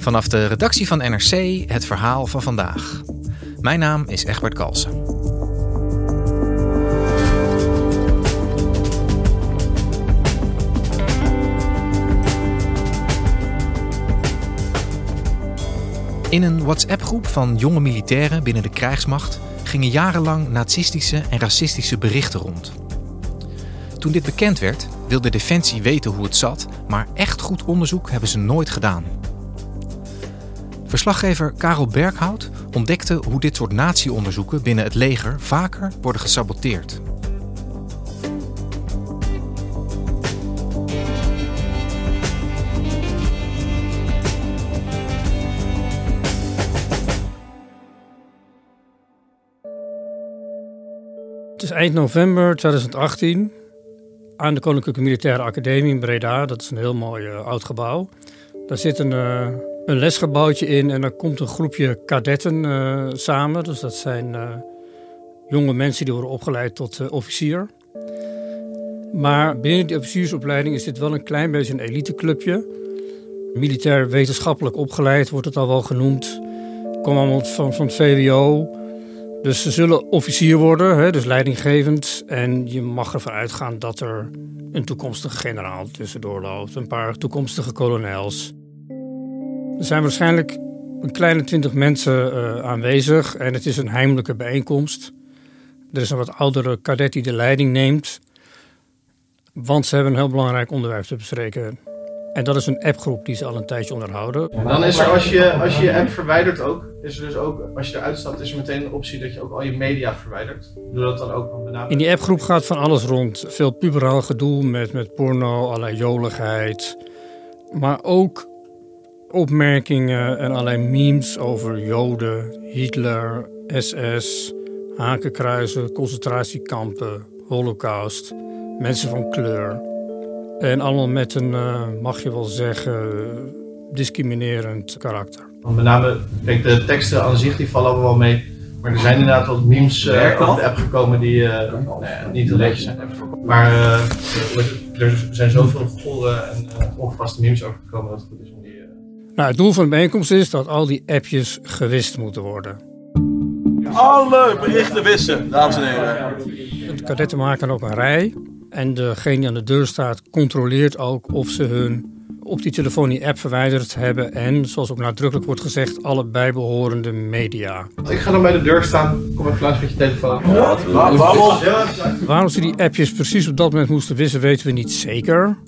Vanaf de redactie van NRC het verhaal van vandaag. Mijn naam is Egbert Kalsen. In een WhatsApp-groep van jonge militairen binnen de krijgsmacht gingen jarenlang nazistische en racistische berichten rond. Toen dit bekend werd, wilde Defensie weten hoe het zat, maar echt goed onderzoek hebben ze nooit gedaan. Verslaggever Karel Berghout ontdekte hoe dit soort natieonderzoeken binnen het leger vaker worden gesaboteerd. Het is eind november 2018 aan de Koninklijke Militaire Academie in Breda. Dat is een heel mooi uh, oud gebouw. Daar zit een, uh, een lesgebouwtje in en daar komt een groepje kadetten uh, samen. Dus dat zijn jonge mensen die worden opgeleid tot officier. Maar binnen die officiersopleiding is dit wel een klein beetje een eliteclubje. Militair wetenschappelijk opgeleid wordt het al wel genoemd. Kom allemaal van, van het VWO. Dus ze zullen officier worden, hè, dus leidinggevend. En je mag ervan uitgaan dat er een toekomstige generaal tussendoor loopt. Een paar toekomstige kolonels. Er zijn waarschijnlijk een kleine twintig mensen uh, aanwezig. En het is een heimelijke bijeenkomst. Er is een wat oudere kadet die de leiding neemt. Want ze hebben een heel belangrijk onderwerp te bespreken. En dat is een appgroep die ze al een tijdje onderhouden. En dan is er als je, als je je app verwijdert ook, is er dus ook, als je eruit stapt, is er meteen een optie dat je ook al je media verwijdert. Doe dat dan ook In die appgroep gaat van alles rond. Veel puberaal gedoe met, met porno, allerlei joligheid. Maar ook opmerkingen en allerlei memes over Joden, Hitler, SS, hakenkruizen, concentratiekampen, holocaust, mensen van kleur. En allemaal met een, uh, mag je wel zeggen, discriminerend karakter. Met name, kijk, de teksten aan zich die vallen wel mee. Maar er zijn inderdaad wat memes uh, op de app gekomen die uh, nou ja, niet leuk zijn. Maar er zijn zoveel gore en ongepaste memes over gekomen dat het goed is om die... Nou, het doel van de bijeenkomst is dat al die appjes gewist moeten worden. Alle berichten wissen, dames en heren. De kadetten maken ook een rij. En degene die aan de deur staat controleert ook of ze hun op die telefoon die app verwijderd hebben. En, zoals ook nadrukkelijk wordt gezegd, alle bijbehorende media. Ik ga dan bij de deur staan, kom even langs met je telefoon. Waarom ze die appjes precies op dat moment moesten wissen, weten we niet zeker.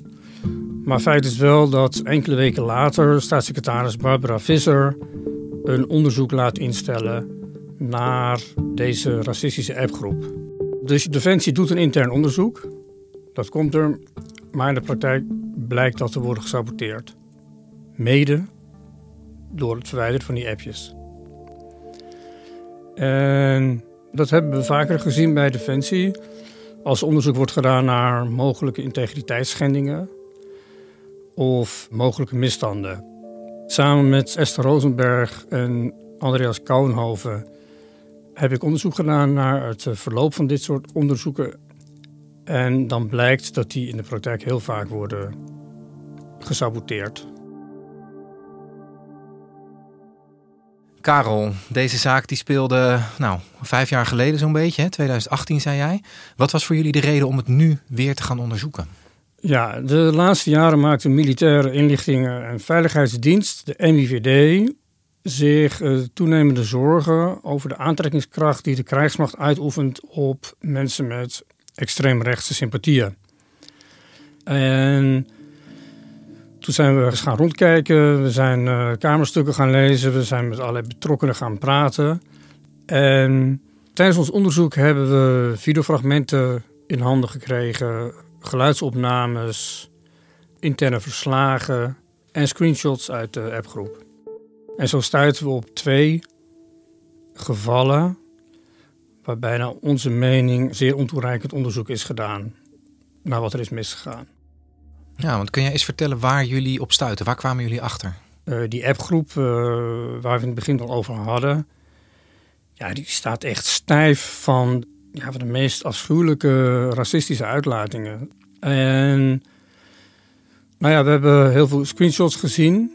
Maar feit is wel dat enkele weken later staatssecretaris Barbara Visser een onderzoek laat instellen naar deze racistische appgroep. Dus Defensie doet een intern onderzoek. Dat komt er, maar in de praktijk blijkt dat te worden gesaboteerd. Mede door het verwijderen van die appjes. En dat hebben we vaker gezien bij Defensie. Als onderzoek wordt gedaan naar mogelijke integriteitsschendingen of mogelijke misstanden. Samen met Esther Rosenberg en Andreas Kouwenhoven heb ik onderzoek gedaan naar het verloop van dit soort onderzoeken en dan blijkt dat die in de praktijk heel vaak worden gesaboteerd. Karel, deze zaak die speelde nou, vijf jaar geleden zo'n beetje, hè? 2018 zei jij. Wat was voor jullie de reden om het nu weer te gaan onderzoeken? Ja, de laatste jaren maakte Militaire Inlichtingen en Veiligheidsdienst, de MIVD, zich uh, toenemende zorgen over de aantrekkingskracht die de krijgsmacht uitoefent op mensen met extreemrechtse sympathieën. En toen zijn we gaan rondkijken, we zijn uh, kamerstukken gaan lezen, we zijn met allerlei betrokkenen gaan praten. En tijdens ons onderzoek hebben we videofragmenten in handen gekregen, geluidsopnames, interne verslagen en screenshots uit de appgroep. En zo stuiten we op twee gevallen waarbij naar onze mening zeer ontoereikend onderzoek is gedaan naar wat er is misgegaan. Ja, want kun jij eens vertellen waar jullie op stuiten? Waar kwamen jullie achter? Uh, die appgroep uh, waar we in het begin al over hadden, ja, die staat echt stijf van, ja, van de meest afschuwelijke racistische uitlatingen. En nou ja, we hebben heel veel screenshots gezien.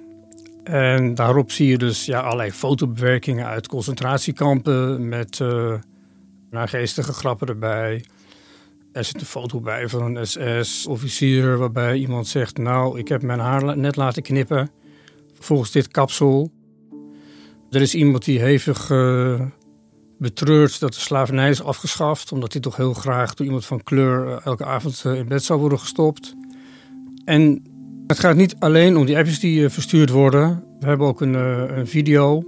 En daarop zie je dus ja, allerlei fotobewerkingen uit concentratiekampen met uh, naargeestige grappen erbij. Er zit een foto bij van een SS-officier waarbij iemand zegt: Nou, ik heb mijn haar net laten knippen volgens dit kapsel. Er is iemand die hevig uh, betreurt dat de slavernij is afgeschaft, omdat hij toch heel graag door iemand van kleur uh, elke avond uh, in bed zou worden gestopt. En het gaat niet alleen om die appjes die verstuurd worden. We hebben ook een, een video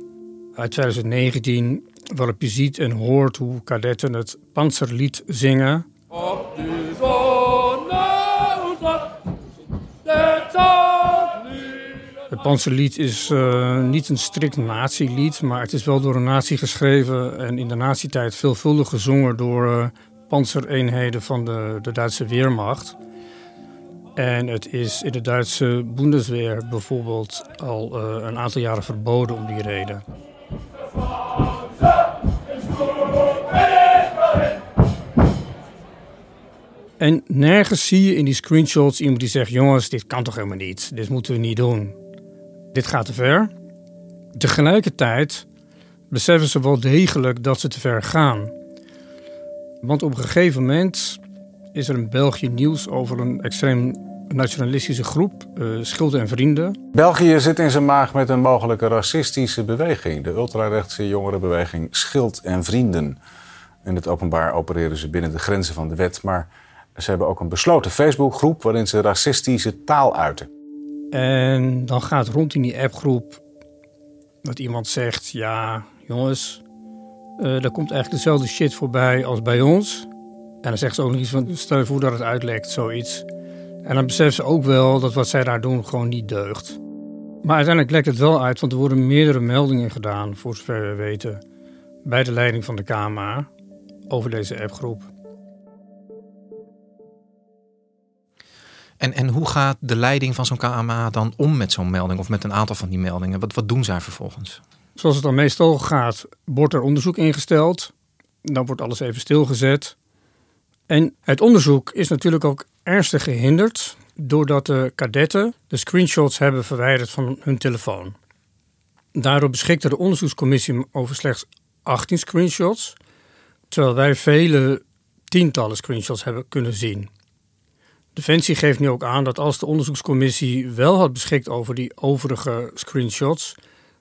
uit 2019 waarop je ziet en hoort hoe kadetten het panzerlied zingen. Op de Het Panzerlied is uh, niet een strikt nazi-lied, maar het is wel door een nazi geschreven en in de nazi-tijd veelvuldig gezongen door uh, panzereenheden van de, de Duitse Weermacht. En het is in de Duitse Bundeswehr bijvoorbeeld al uh, een aantal jaren verboden om die reden. En nergens zie je in die screenshots iemand die zegt: Jongens, dit kan toch helemaal niet? Dit moeten we niet doen. Dit gaat te ver. Tegelijkertijd beseffen ze wel degelijk dat ze te ver gaan. Want op een gegeven moment is er in België nieuws over een extreem nationalistische groep, uh, en Vrienden. België zit in zijn maag met een mogelijke racistische beweging. De ultrarechtse jongerenbeweging Schild en Vrienden. In het openbaar opereren ze binnen de grenzen van de wet, maar ze hebben ook een besloten Facebookgroep waarin ze racistische taal uiten. En dan gaat rond in die appgroep dat iemand zegt: Ja, jongens, uh, er komt eigenlijk dezelfde shit voorbij als bij ons. En dan zegt ze ook nog iets van: Stel je voor dat het uitlekt, zoiets. En dan beseffen ze ook wel dat wat zij daar doen gewoon niet deugt. Maar uiteindelijk lekt het wel uit, want er worden meerdere meldingen gedaan, voor zover we weten, bij de leiding van de KMA over deze appgroep. En, en hoe gaat de leiding van zo'n KMA dan om met zo'n melding of met een aantal van die meldingen? Wat, wat doen zij vervolgens? Zoals het dan meestal gaat, wordt er onderzoek ingesteld. Dan wordt alles even stilgezet. En het onderzoek is natuurlijk ook ernstig gehinderd doordat de kadetten de screenshots hebben verwijderd van hun telefoon. Daardoor beschikte de onderzoekscommissie over slechts 18 screenshots, terwijl wij vele tientallen screenshots hebben kunnen zien. Defensie geeft nu ook aan dat als de onderzoekscommissie wel had beschikt over die overige screenshots,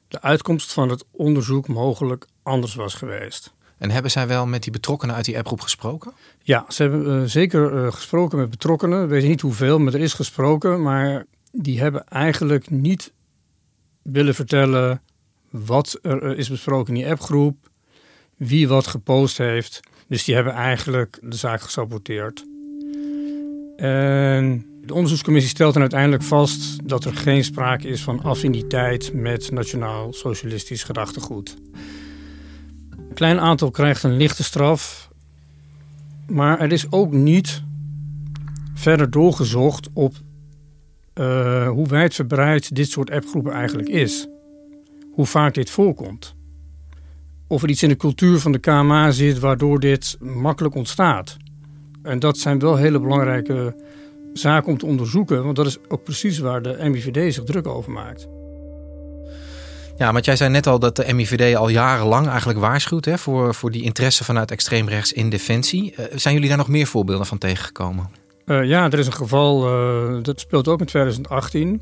de uitkomst van het onderzoek mogelijk anders was geweest. En hebben zij wel met die betrokkenen uit die appgroep gesproken? Ja, ze hebben uh, zeker uh, gesproken met betrokkenen. We weten niet hoeveel, maar er is gesproken. Maar die hebben eigenlijk niet willen vertellen wat er uh, is besproken in die appgroep, wie wat gepost heeft. Dus die hebben eigenlijk de zaak gesaboteerd. En de onderzoekscommissie stelt dan uiteindelijk vast dat er geen sprake is van affiniteit met nationaal socialistisch gedachtegoed. Een klein aantal krijgt een lichte straf, maar er is ook niet verder doorgezocht op uh, hoe wijdverbreid dit soort appgroepen eigenlijk is. Hoe vaak dit voorkomt. Of er iets in de cultuur van de KMA zit waardoor dit makkelijk ontstaat. En dat zijn wel hele belangrijke zaken om te onderzoeken, want dat is ook precies waar de MIVD zich druk over maakt. Ja, want jij zei net al dat de MIVD al jarenlang eigenlijk waarschuwt hè, voor, voor die interesse vanuit extreemrechts in defensie. Uh, zijn jullie daar nog meer voorbeelden van tegengekomen? Uh, ja, er is een geval, uh, dat speelt ook in 2018,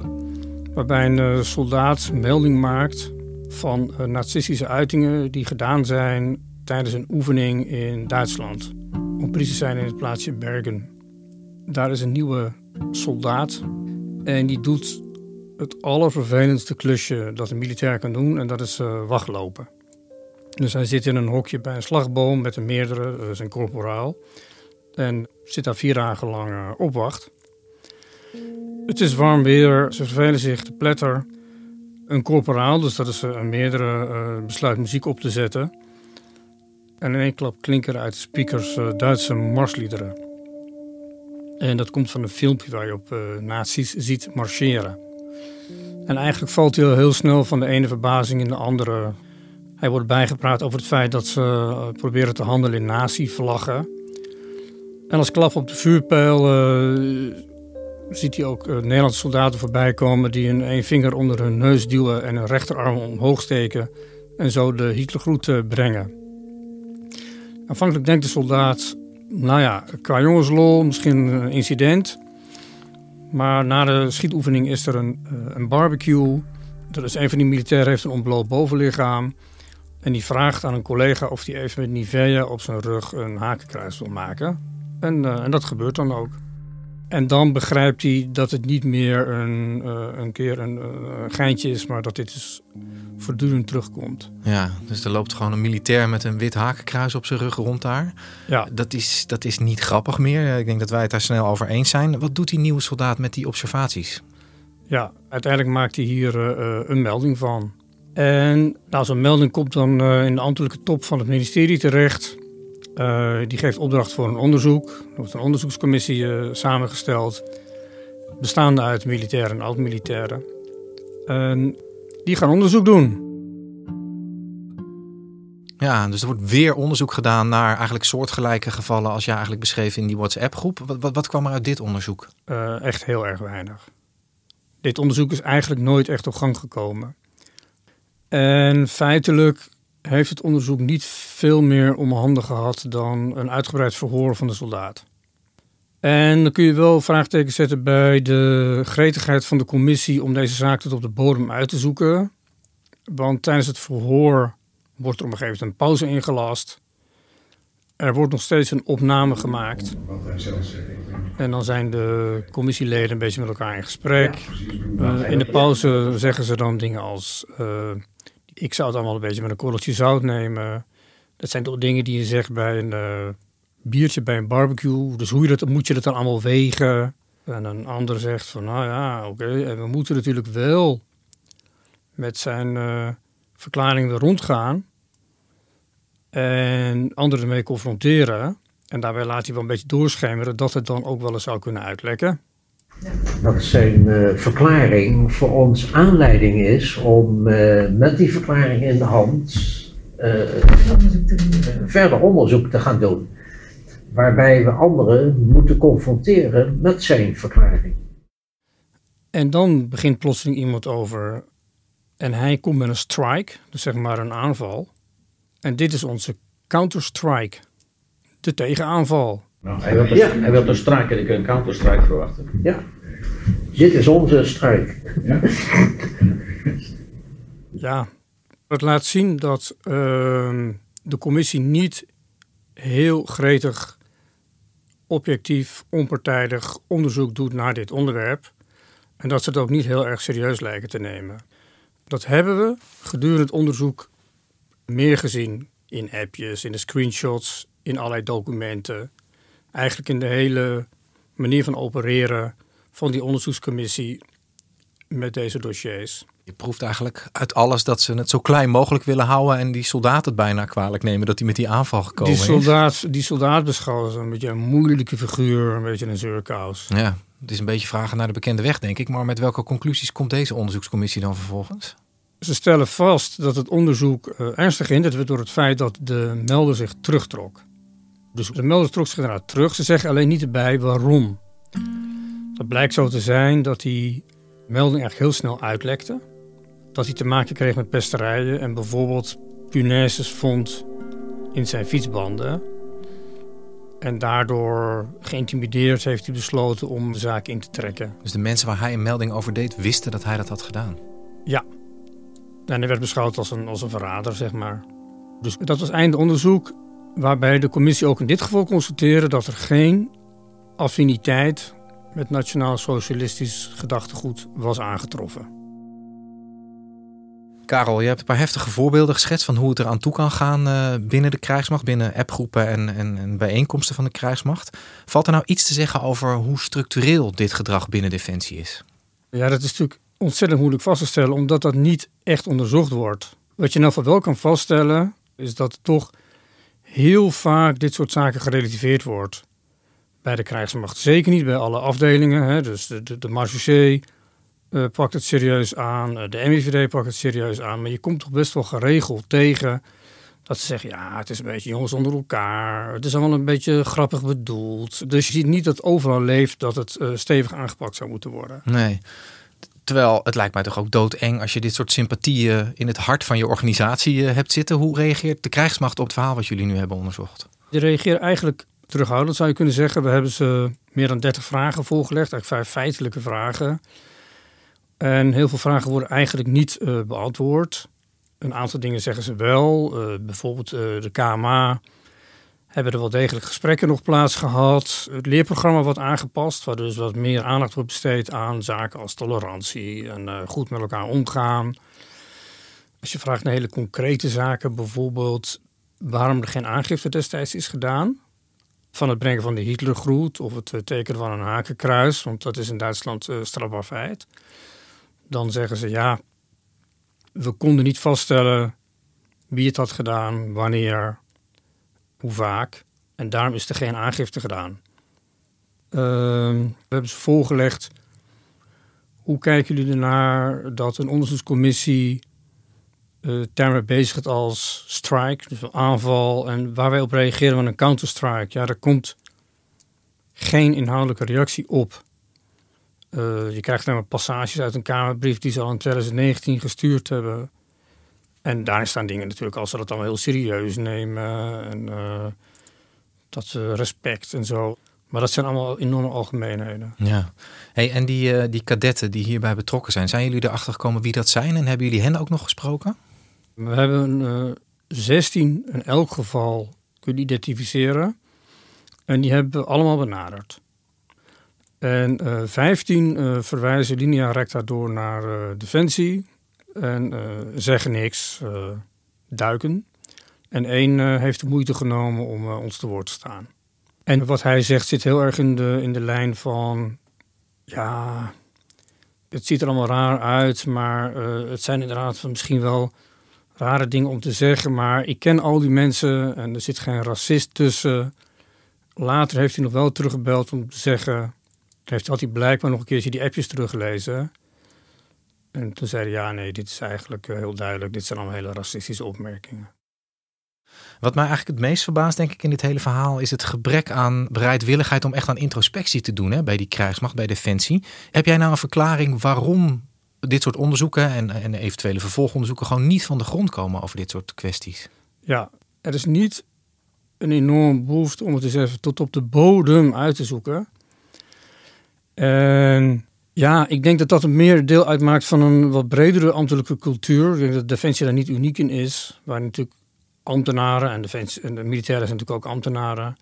waarbij een soldaat melding maakt van nazistische uitingen die gedaan zijn tijdens een oefening in Duitsland. Om precies te zijn in het plaatsje Bergen. Daar is een nieuwe soldaat en die doet het allervervelendste klusje dat een militair kan doen en dat is uh, wachtlopen. Dus hij zit in een hokje bij een slagboom met een meerdere, uh, zijn corporaal. En zit daar vier dagen lang uh, op wacht. Het is warm weer, ze vervelen zich te pletter. Een corporaal, dus dat is een meerdere, besluit muziek op te zetten. En in één klap klinken uit speakers Duitse marsliederen. En dat komt van een filmpje waar je op uh, nazi's ziet marcheren. En eigenlijk valt hij heel snel van de ene verbazing in de andere. Hij wordt bijgepraat over het feit dat ze uh, proberen te handelen in nazi-vlaggen. En als klap op de vuurpijl ziet hij ook Nederlandse soldaten voorbij komen die een één vinger onder hun neus duwen en een rechterarm omhoog steken en zo de Hitlergroet brengen. Aanvankelijk denkt de soldaat nou ja, qua jongenslol misschien een incident. Maar na de schietoefening is er een, uh, een barbecue. Er is een van die militairen heeft een ontbloot bovenlichaam. En die vraagt aan een collega of hij even met Nivea op zijn rug een hakenkruis wil maken. En, en dat gebeurt dan ook. En dan begrijpt hij dat het niet meer een, uh, een keer een, een geintje is, maar dat dit dus voortdurend terugkomt. Ja, dus er loopt gewoon een militair met een wit hakenkruis op zijn rug rond daar. Ja. Dat is, dat is niet grappig meer. Ik denk dat wij het daar snel over eens zijn. Wat doet die nieuwe soldaat met die observaties? Ja, uiteindelijk maakt hij hier uh, een melding van. En nou, zo'n melding komt dan in de ambtelijke top van het ministerie terecht. Uh, die geeft opdracht voor een onderzoek. Er wordt een onderzoekscommissie samengesteld. Bestaande uit militairen en oud-militairen. En die gaan onderzoek doen. Ja, dus er wordt weer onderzoek gedaan naar eigenlijk soortgelijke gevallen als jij eigenlijk beschreef in die WhatsApp-groep. Wat, wat, wat, kwam er uit dit onderzoek? Uh, echt heel erg weinig. Dit onderzoek is eigenlijk nooit echt op gang gekomen. En feitelijk heeft het onderzoek niet veel meer om handen gehad dan een uitgebreid verhoor van de soldaat. En dan kun je wel vraagtekens zetten bij de gretigheid van de commissie om deze zaak tot op de bodem uit te zoeken. Want tijdens het verhoor wordt er op een gegeven moment een pauze ingelast. Er wordt nog steeds een opname gemaakt. En dan zijn de commissieleden een beetje met elkaar in gesprek. Uh, in de pauze zeggen ze dan dingen als: uh, Ik zou het allemaal een beetje met een korreltje zout nemen. Dat zijn toch dingen die je zegt bij een. Uh, biertje bij een barbecue. Dus hoe je dat, moet je dat dan allemaal wegen? En een ander zegt van, nou ja, oké. En we moeten natuurlijk wel met zijn uh, verklaring er rondgaan. En anderen ermee confronteren. En daarbij laat hij wel een beetje doorschemeren dat het dan ook wel eens zou kunnen uitlekken. Dat zijn uh, verklaring voor ons aanleiding is om uh, met die verklaring in de hand verder onderzoek te gaan doen waarbij we anderen moeten confronteren met zijn verklaring. En dan begint plotseling iemand over en hij komt met een strike, dus zeg maar een aanval. En dit is onze counter-strike, de tegenaanval. Nou, hij wil, ja. hij wil een strike en ik kan een counter-strike verwachten. Ja, dit is onze strike. Ja, ja het laat zien dat uh, de commissie niet heel gretig objectief, onpartijdig onderzoek doet naar dit onderwerp. En dat ze het ook niet heel erg serieus lijken te nemen. Dat hebben we gedurende het onderzoek meer gezien in appjes, in de screenshots, in allerlei documenten. Eigenlijk in de hele manier van opereren van die onderzoekscommissie met deze dossiers. Je proeft eigenlijk uit alles dat ze het zo klein mogelijk willen houden en die soldaat het bijna kwalijk nemen dat hij met die aanval gekomen die soldaat, is. Die soldaat beschouwen ze een beetje een moeilijke figuur, een beetje een zeurkous. Ja, het is een beetje vragen naar de bekende weg, denk ik. Maar met welke conclusies komt deze onderzoekscommissie dan vervolgens? Ze stellen vast dat het onderzoek uh, ernstig hinderd werd door het feit dat de melder zich terugtrok. Dus de melder trok zich inderdaad terug. Ze zeggen alleen niet erbij waarom. Dat blijkt zo te zijn dat die melding eigenlijk heel snel uitlekte dat hij te maken kreeg met pesterijen en bijvoorbeeld punaises vond in zijn fietsbanden. En daardoor geïntimideerd heeft hij besloten om de zaak in te trekken. Dus de mensen waar hij een melding over deed wisten dat hij dat had gedaan? Ja. En hij werd beschouwd als een, als een verrader, zeg maar. Dus dat was einde onderzoek, waarbij de commissie ook in dit geval constateerde dat er geen affiniteit met nationaal-socialistisch gedachtegoed was aangetroffen. Karel, je hebt een paar heftige voorbeelden geschetst van hoe het eraan toe kan gaan uh, binnen de krijgsmacht, binnen appgroepen en, en, en, bijeenkomsten van de krijgsmacht. Valt er nou iets te zeggen over hoe structureel dit gedrag binnen Defensie is? Ja, dat is natuurlijk ontzettend moeilijk vast te stellen, omdat dat niet echt onderzocht wordt. Wat je nou van wel kan vaststellen, is dat toch heel vaak dit soort zaken gerelativeerd wordt bij de krijgsmacht. Zeker niet bij alle afdelingen. Hè. Dus de, de, de uh, pakt het serieus aan, eh, de MIVD pakt het serieus aan. Maar je komt toch best wel geregeld tegen dat ze zeggen, ja, het is een beetje jongens onder elkaar. Het is allemaal een beetje grappig bedoeld. Dus je ziet niet dat overal leeft dat het uh, stevig aangepakt zou moeten worden. Nee. Terwijl het lijkt mij toch ook doodeng als je dit soort sympathieën in het hart van je organisatie hebt zitten. Hoe reageert de krijgsmacht op het verhaal wat jullie nu hebben onderzocht? Die reageert eigenlijk terughoudend, zou je kunnen zeggen. We hebben ze meer dan 30 vragen voorgelegd, eigenlijk vijf feitelijke vragen. En heel veel vragen worden eigenlijk niet uh, beantwoord. Een aantal dingen zeggen ze wel. Uh, bijvoorbeeld de KMA hebben er wel degelijk gesprekken nog plaats gehad. Het leerprogramma wordt aangepast, waar dus wat meer aandacht wordt besteed aan zaken als tolerantie en goed met elkaar omgaan. Als je vraagt naar hele concrete zaken, bijvoorbeeld waarom er geen aangifte destijds is gedaan van het brengen van de Hitlergroet of het tekenen van een hakenkruis, want dat is in Duitsland strafbaar feit dan zeggen ze ja, we konden niet vaststellen wie het had gedaan, wanneer, vaak. En daarom is er geen aangifte gedaan. Uh, we hebben ze voorgelegd. Hoe kijken jullie ernaar dat een onderzoekscommissie uh, termen bezigt als strike, dus een aanval, en waar wij op reageren met een counterstrike? Ja, er komt geen inhoudelijke reactie op. Uh, je krijgt alleen maar passages uit een Kamerbrief die ze al in 2019 gestuurd hebben. En daar staan dingen natuurlijk als ze dat allemaal heel serieus nemen. En uh, dat ze respect en zo. Maar dat zijn allemaal enorme algemeenheden. Ja. Hey, en die, uh, die kadetten die hierbij betrokken zijn, zijn jullie erachter gekomen wie dat zijn? En hebben jullie hen ook nog gesproken? We hebben uh, 16 in elk geval kunnen identificeren. En die hebben we allemaal benaderd. En uh, 15 uh, verwijzen linea recta door naar Defensie en zeggen niks, duiken. En één heeft de moeite genomen om ons te woord te staan. En wat hij zegt zit heel erg in de, in de lijn van, ja, het ziet er allemaal raar uit, maar het zijn inderdaad misschien wel rare dingen om te zeggen. Maar ik ken al die mensen en er zit geen racist tussen. Later heeft hij nog wel teruggebeld om te zeggen heeft, had hij blijkbaar nog een keertje die appjes teruggelezen. En toen zei hij, ja nee, dit is eigenlijk eh, heel duidelijk. Dit zijn allemaal hele racistische opmerkingen. Wat mij eigenlijk het meest verbaast, denk ik, in dit hele verhaal, is het gebrek aan bereidwilligheid om echt aan introspectie te doen hè, bij die krijgsmacht, bij Defensie. Heb jij nou een verklaring waarom dit soort onderzoeken en, en eventuele vervolgonderzoeken gewoon niet van de grond komen over dit soort kwesties? Ja, er is niet een enorm behoefte om het eens even tot op de bodem uit te zoeken. En ja, ik denk dat dat meer deel uitmaakt van een wat bredere ambtelijke cultuur. Ik denk dat Defensie daar niet uniek in is. Waar natuurlijk ambtenaren en, defensie, en de militairen zijn natuurlijk ook ambtenaren.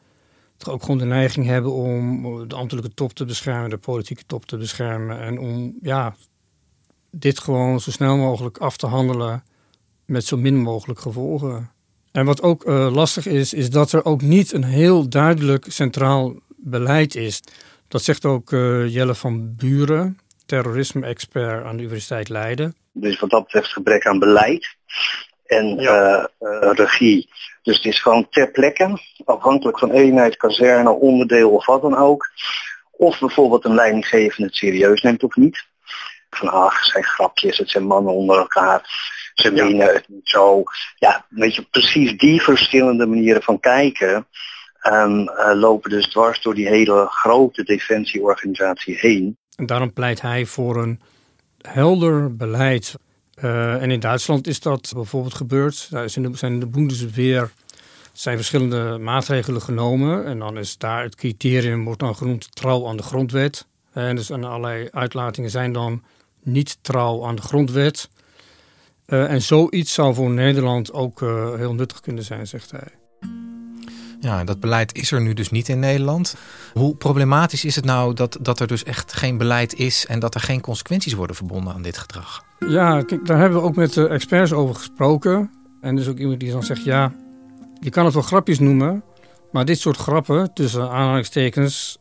Toch ook gewoon de neiging hebben om de ambtelijke top te beschermen, de politieke top te beschermen. En om ja, dit gewoon zo snel mogelijk af te handelen met zo min mogelijk gevolgen. En wat ook uh, lastig is, is dat er ook niet een heel duidelijk centraal beleid is. Dat zegt ook uh, Jelle van Buren, terrorisme-expert aan de Universiteit Leiden. Dus wat dat betreft gebrek aan beleid en ja. uh, uh, regie. Dus het is gewoon ter plekke, afhankelijk van eenheid, kazerne, onderdeel of wat dan ook. Of bijvoorbeeld een leidinggevende het serieus neemt of niet. Van ach, het zijn grapjes, het zijn mannen onder elkaar. Ze menen het niet zo. Ja, weet je, precies die verschillende manieren van kijken um, lopen dus dwars door die hele grote defensieorganisatie heen. En daarom pleit hij voor een helder beleid. Uh, en in Duitsland is dat bijvoorbeeld gebeurd. Daar zijn de, zijn de zijn verschillende maatregelen genomen. En dan is daar het criterium wordt dan genoemd trouw aan de grondwet. En dus en allerlei uitlatingen zijn dan niet trouw aan de grondwet. En zoiets zou voor Nederland ook heel nuttig kunnen zijn, zegt hij. Ja, dat beleid is er nu dus niet in Nederland. Hoe problematisch is het nou dat, dat er dus echt geen beleid is en dat er geen consequenties worden verbonden aan dit gedrag? Ja, daar hebben we ook met experts over gesproken. En dus ook iemand die dan zegt, ja, je kan het wel grapjes noemen, maar dit soort grappen, tussen aanhalingstekens,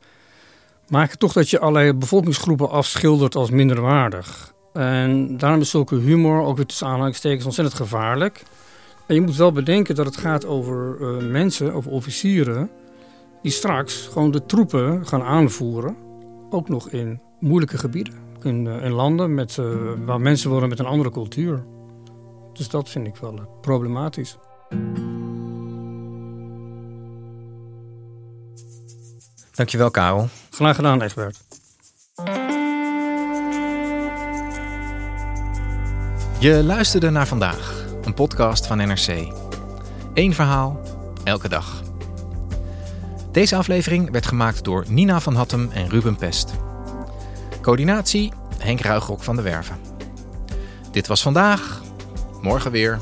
maken toch dat je allerlei bevolkingsgroepen afschildert als minderwaardig. En daarom is zulke humor, ook tussen aanhalingstekens, ontzettend gevaarlijk. En je moet wel bedenken dat het gaat over uh, mensen, over officieren, die straks gewoon de troepen gaan aanvoeren. Ook nog in moeilijke gebieden. In, uh, in landen met, uh, waar mensen wonen met een andere cultuur. Dus dat vind ik wel problematisch. Dankjewel, Karel. Graag gedaan, Egbert. Je luisterde naar vandaag, een podcast van NRC. Eén verhaal, elke dag. Deze aflevering werd gemaakt door Nina van Hattem en Ruben Pest. Coördinatie Henk Ruigrok van de Werven. Dit was vandaag, morgen weer